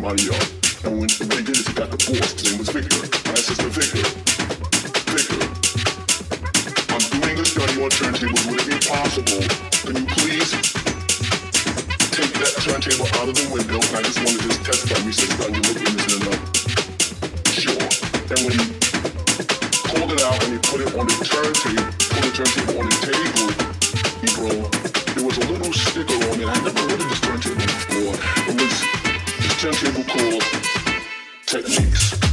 somebody up. And when they did it, he got the His name was Victor. My sister Victor. Victor. I'm doing this study on turntables. Would it be possible? Can you please take that turntable out of the window? And I just wanted to just test that research that you look into enough. Sure. And when he pulled it out and he put it on the turntable, put the turntable on the table, he broke. there was a little sticker on it. I never heard of this turntable before. It was turntable called Technics.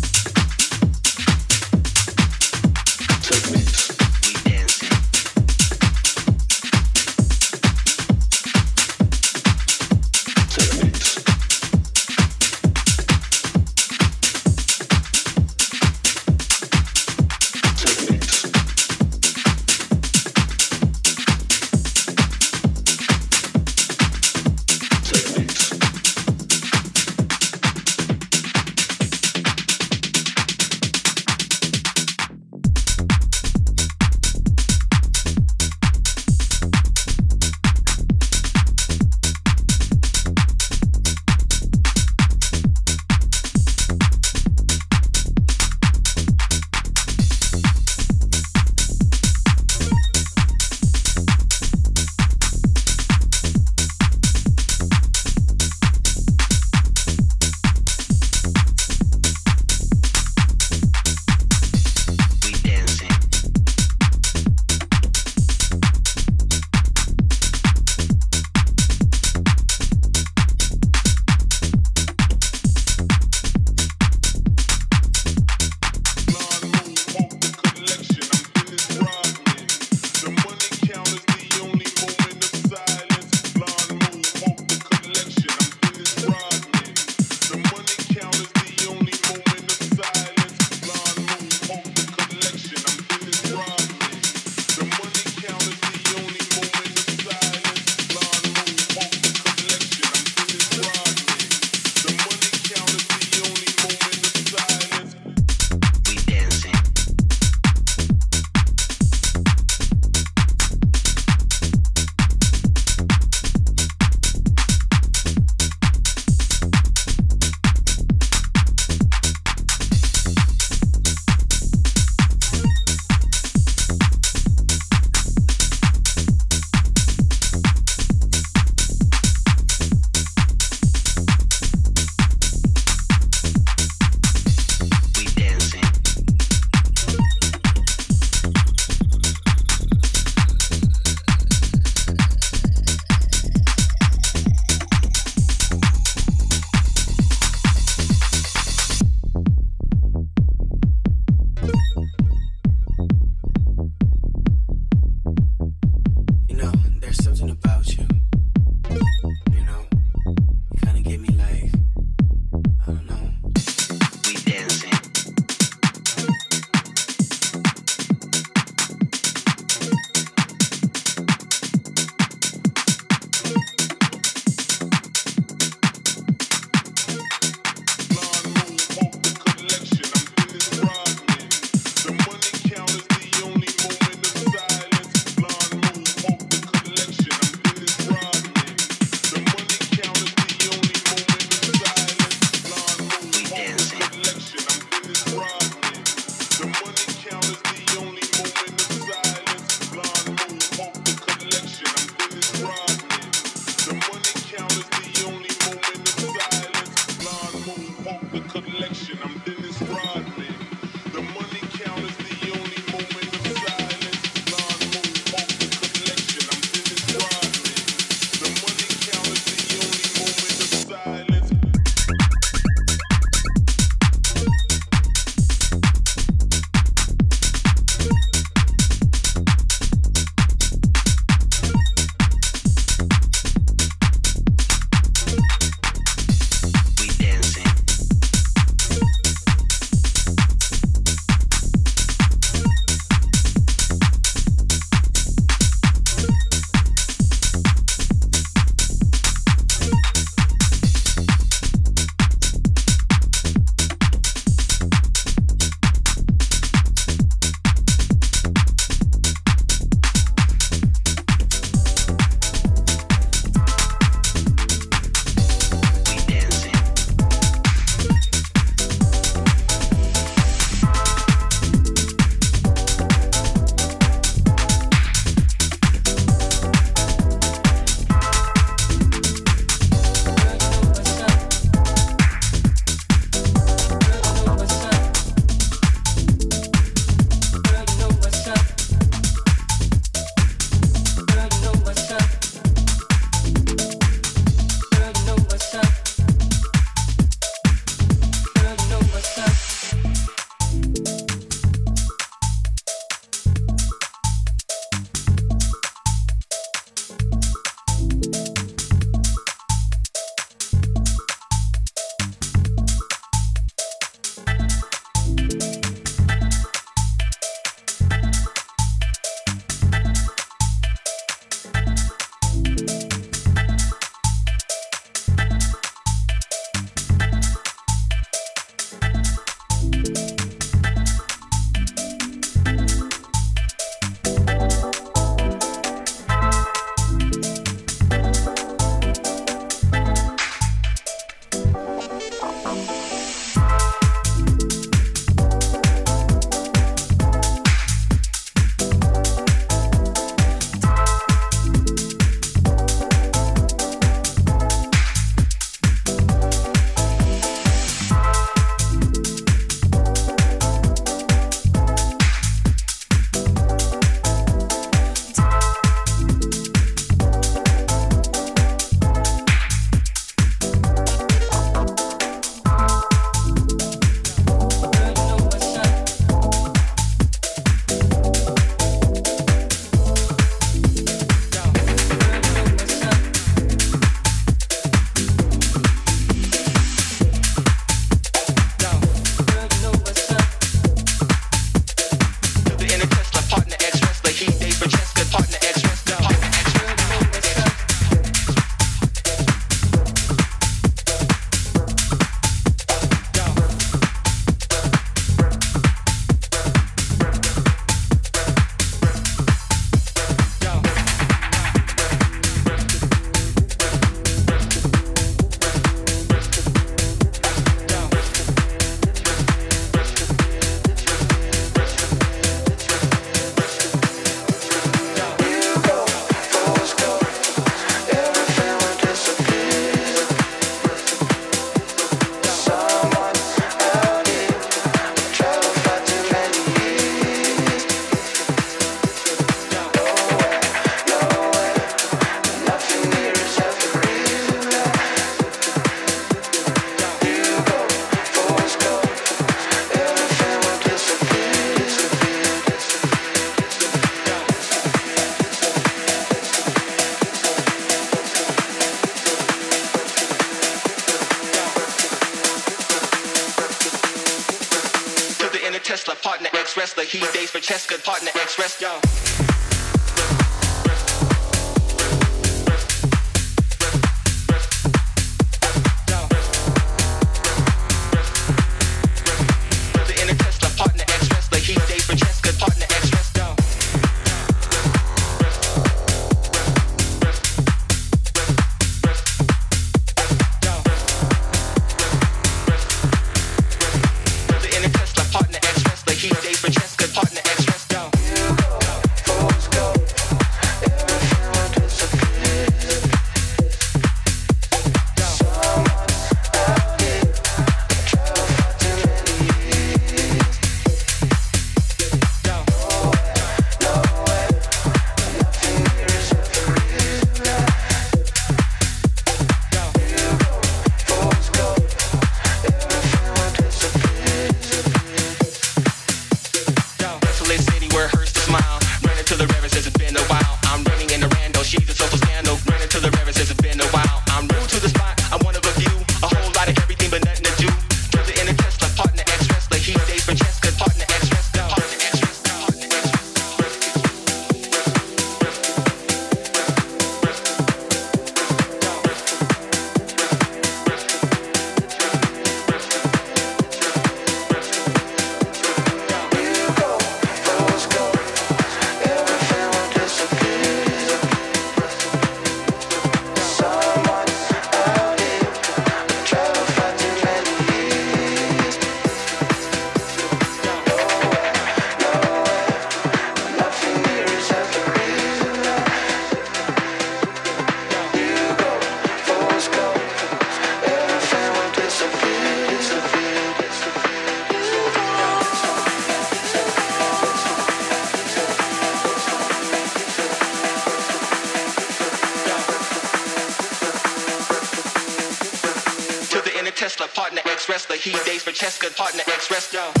good partner, express now.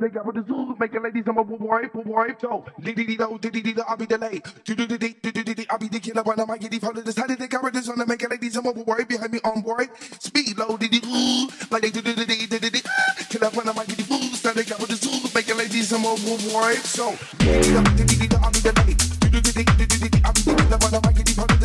Dates for Cheska, partner, ex wrestler. wipe, yo. Diddy dee do, diddy dee I'll be. Do do do do do do I'll be the killer when I might get these followers. Decided the characters on the make it like these. I'm over worry behind me on board. Speed low, diddy like they do do do do do do. Killer when I might get these fools. Started characters ooh, make it like these. I'm over worry. So diddy do, diddy I'll be. Do do do do do do do I'll be the killer when I might get these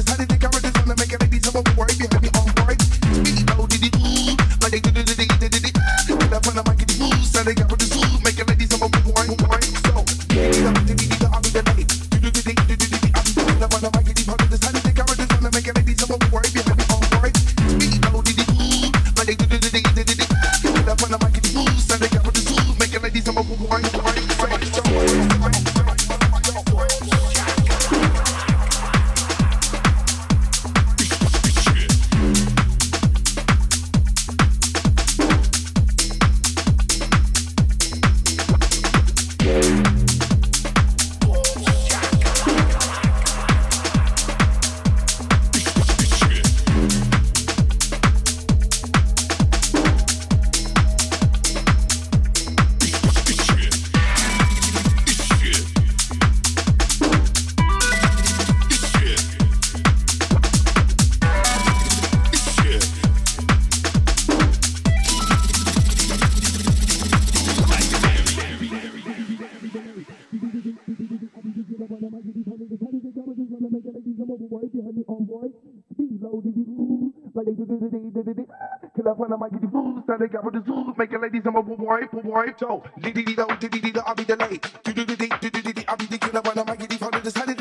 wipe, wipe, so. Diddy dee do, diddy dee do, I'll be delayed. Do do do do do do do, I'll be the killer when I might get hundred. Decided the characters wanna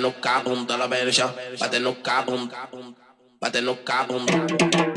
no cabum da la verja, bate no cabum, bate no cabum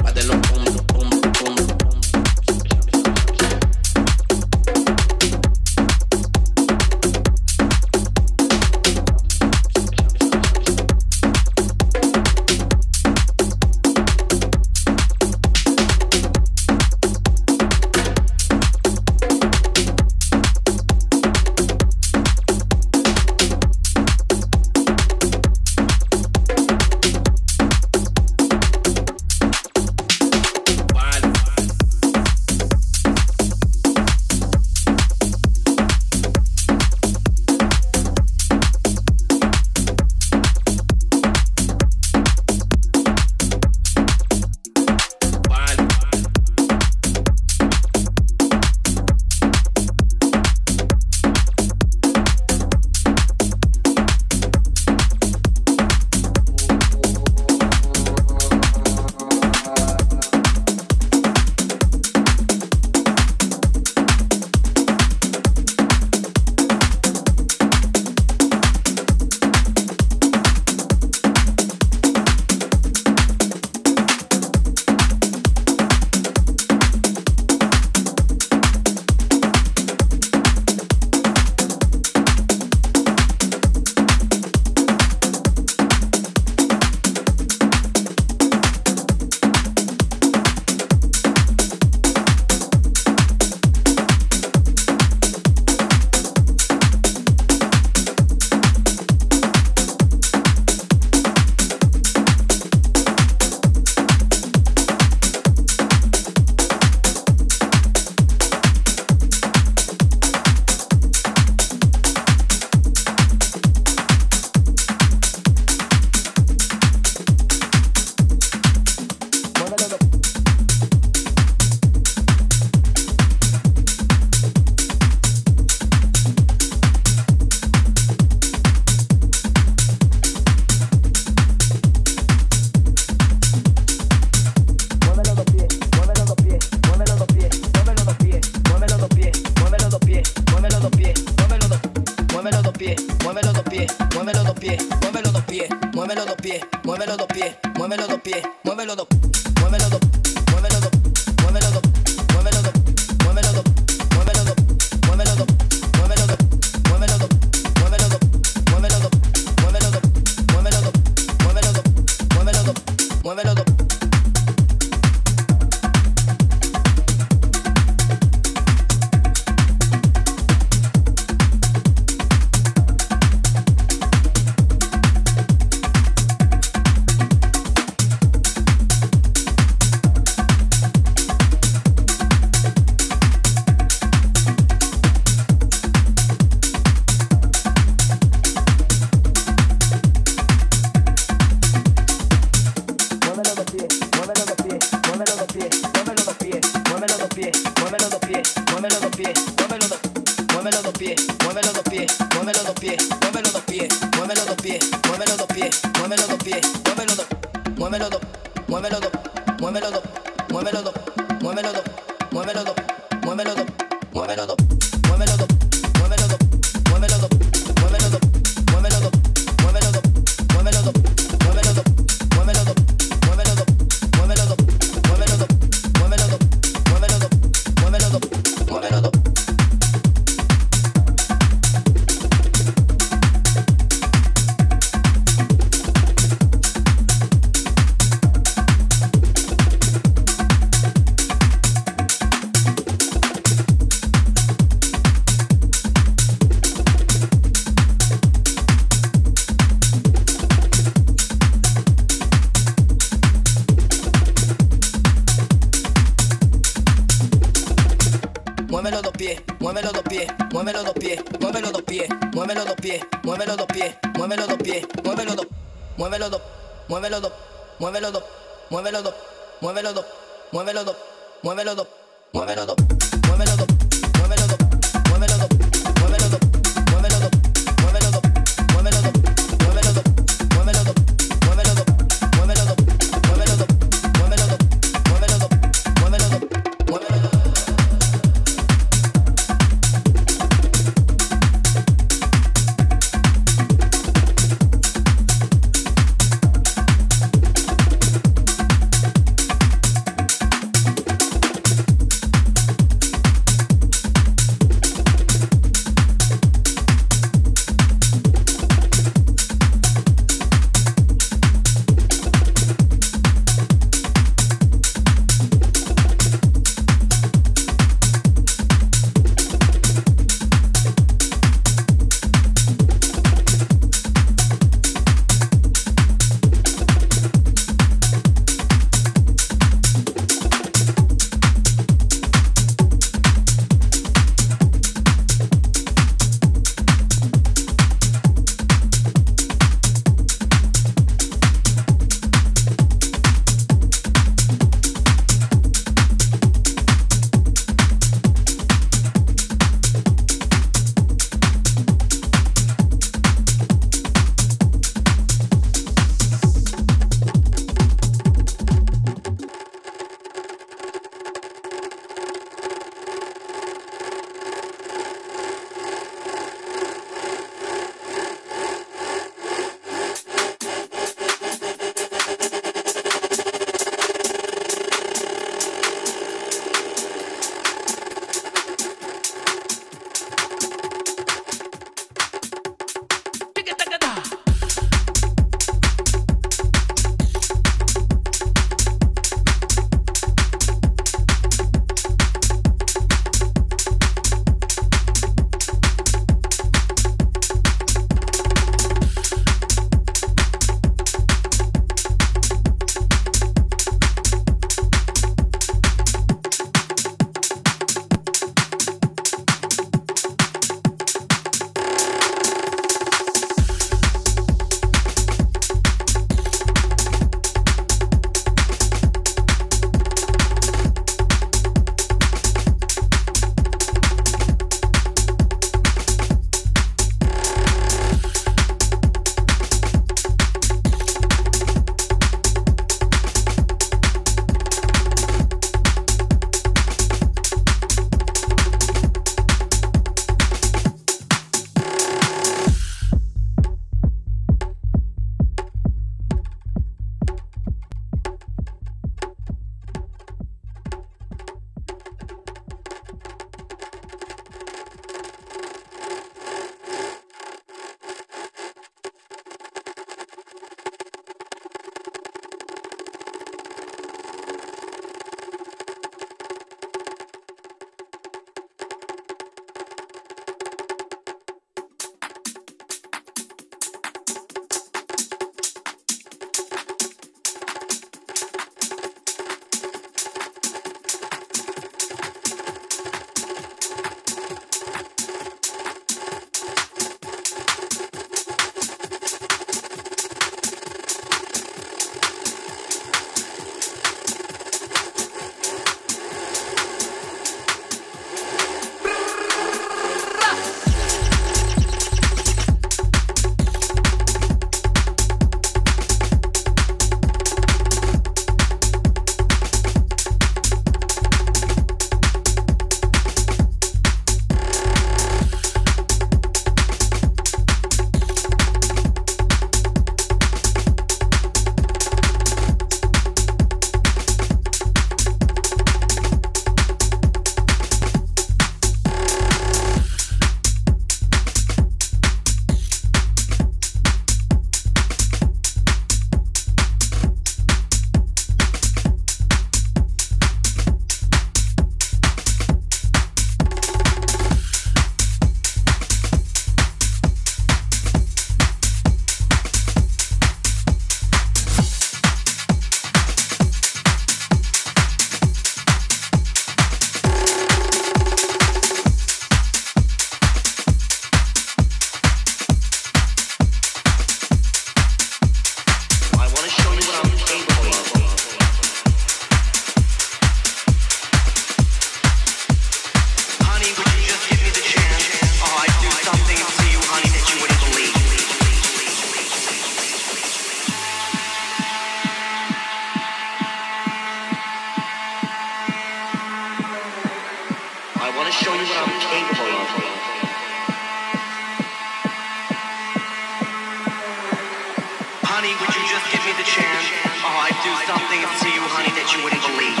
Honey, would you just give me the chance? Oh, I'd do something to you, honey, that you wouldn't believe.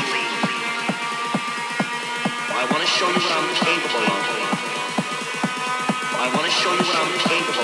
I want to show you what I'm capable of. I want to show you what I'm capable of.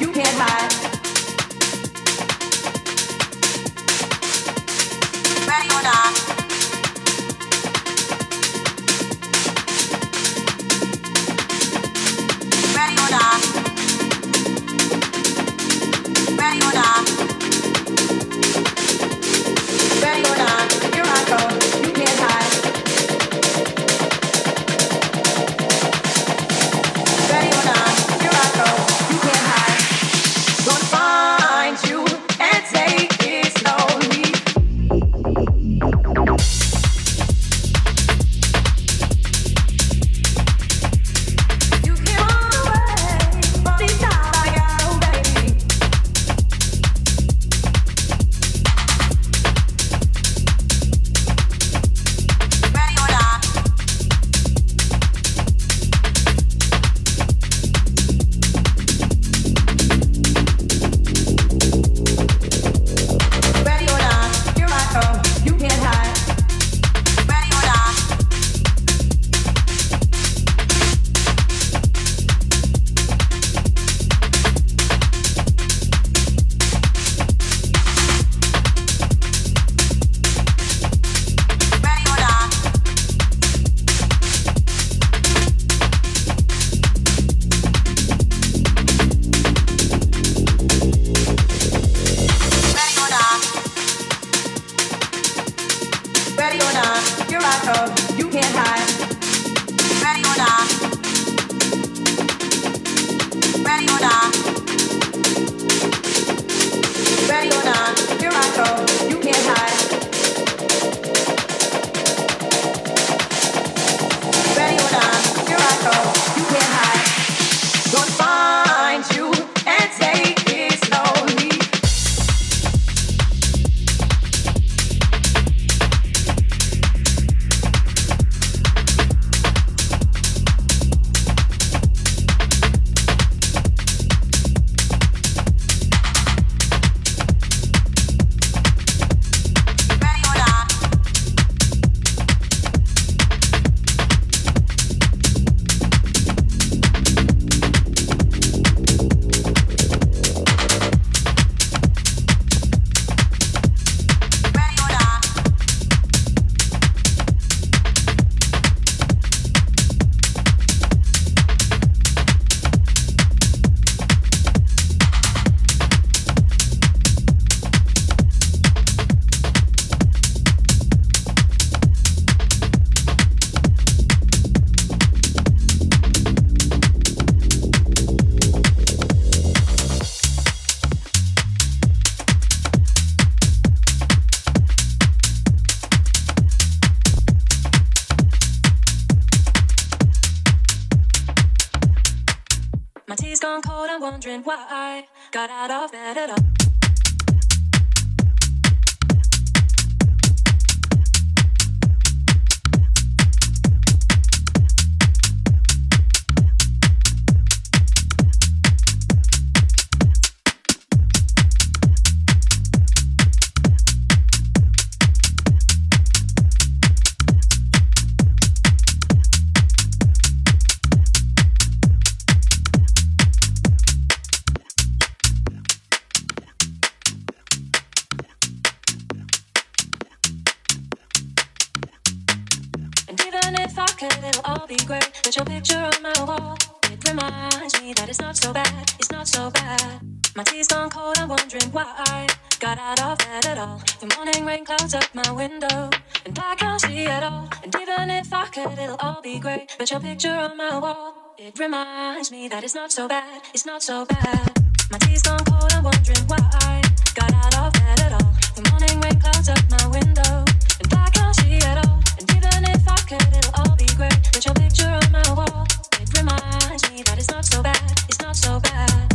You can't hide. It's not so bad, it's not so bad. My tea's gone cold, I'm wondering why I got out of bed at all. The morning rain clouds up my window, and I can't see at all. And even if I could, it'll all be great. With your picture on my wall, it reminds me that it's not so bad, it's not so bad.